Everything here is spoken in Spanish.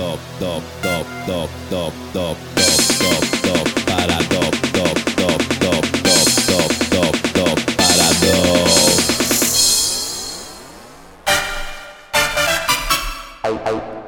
top, top, top, top, top, top, top, top, top, para top, top, top, top, top, top, top, top, para top.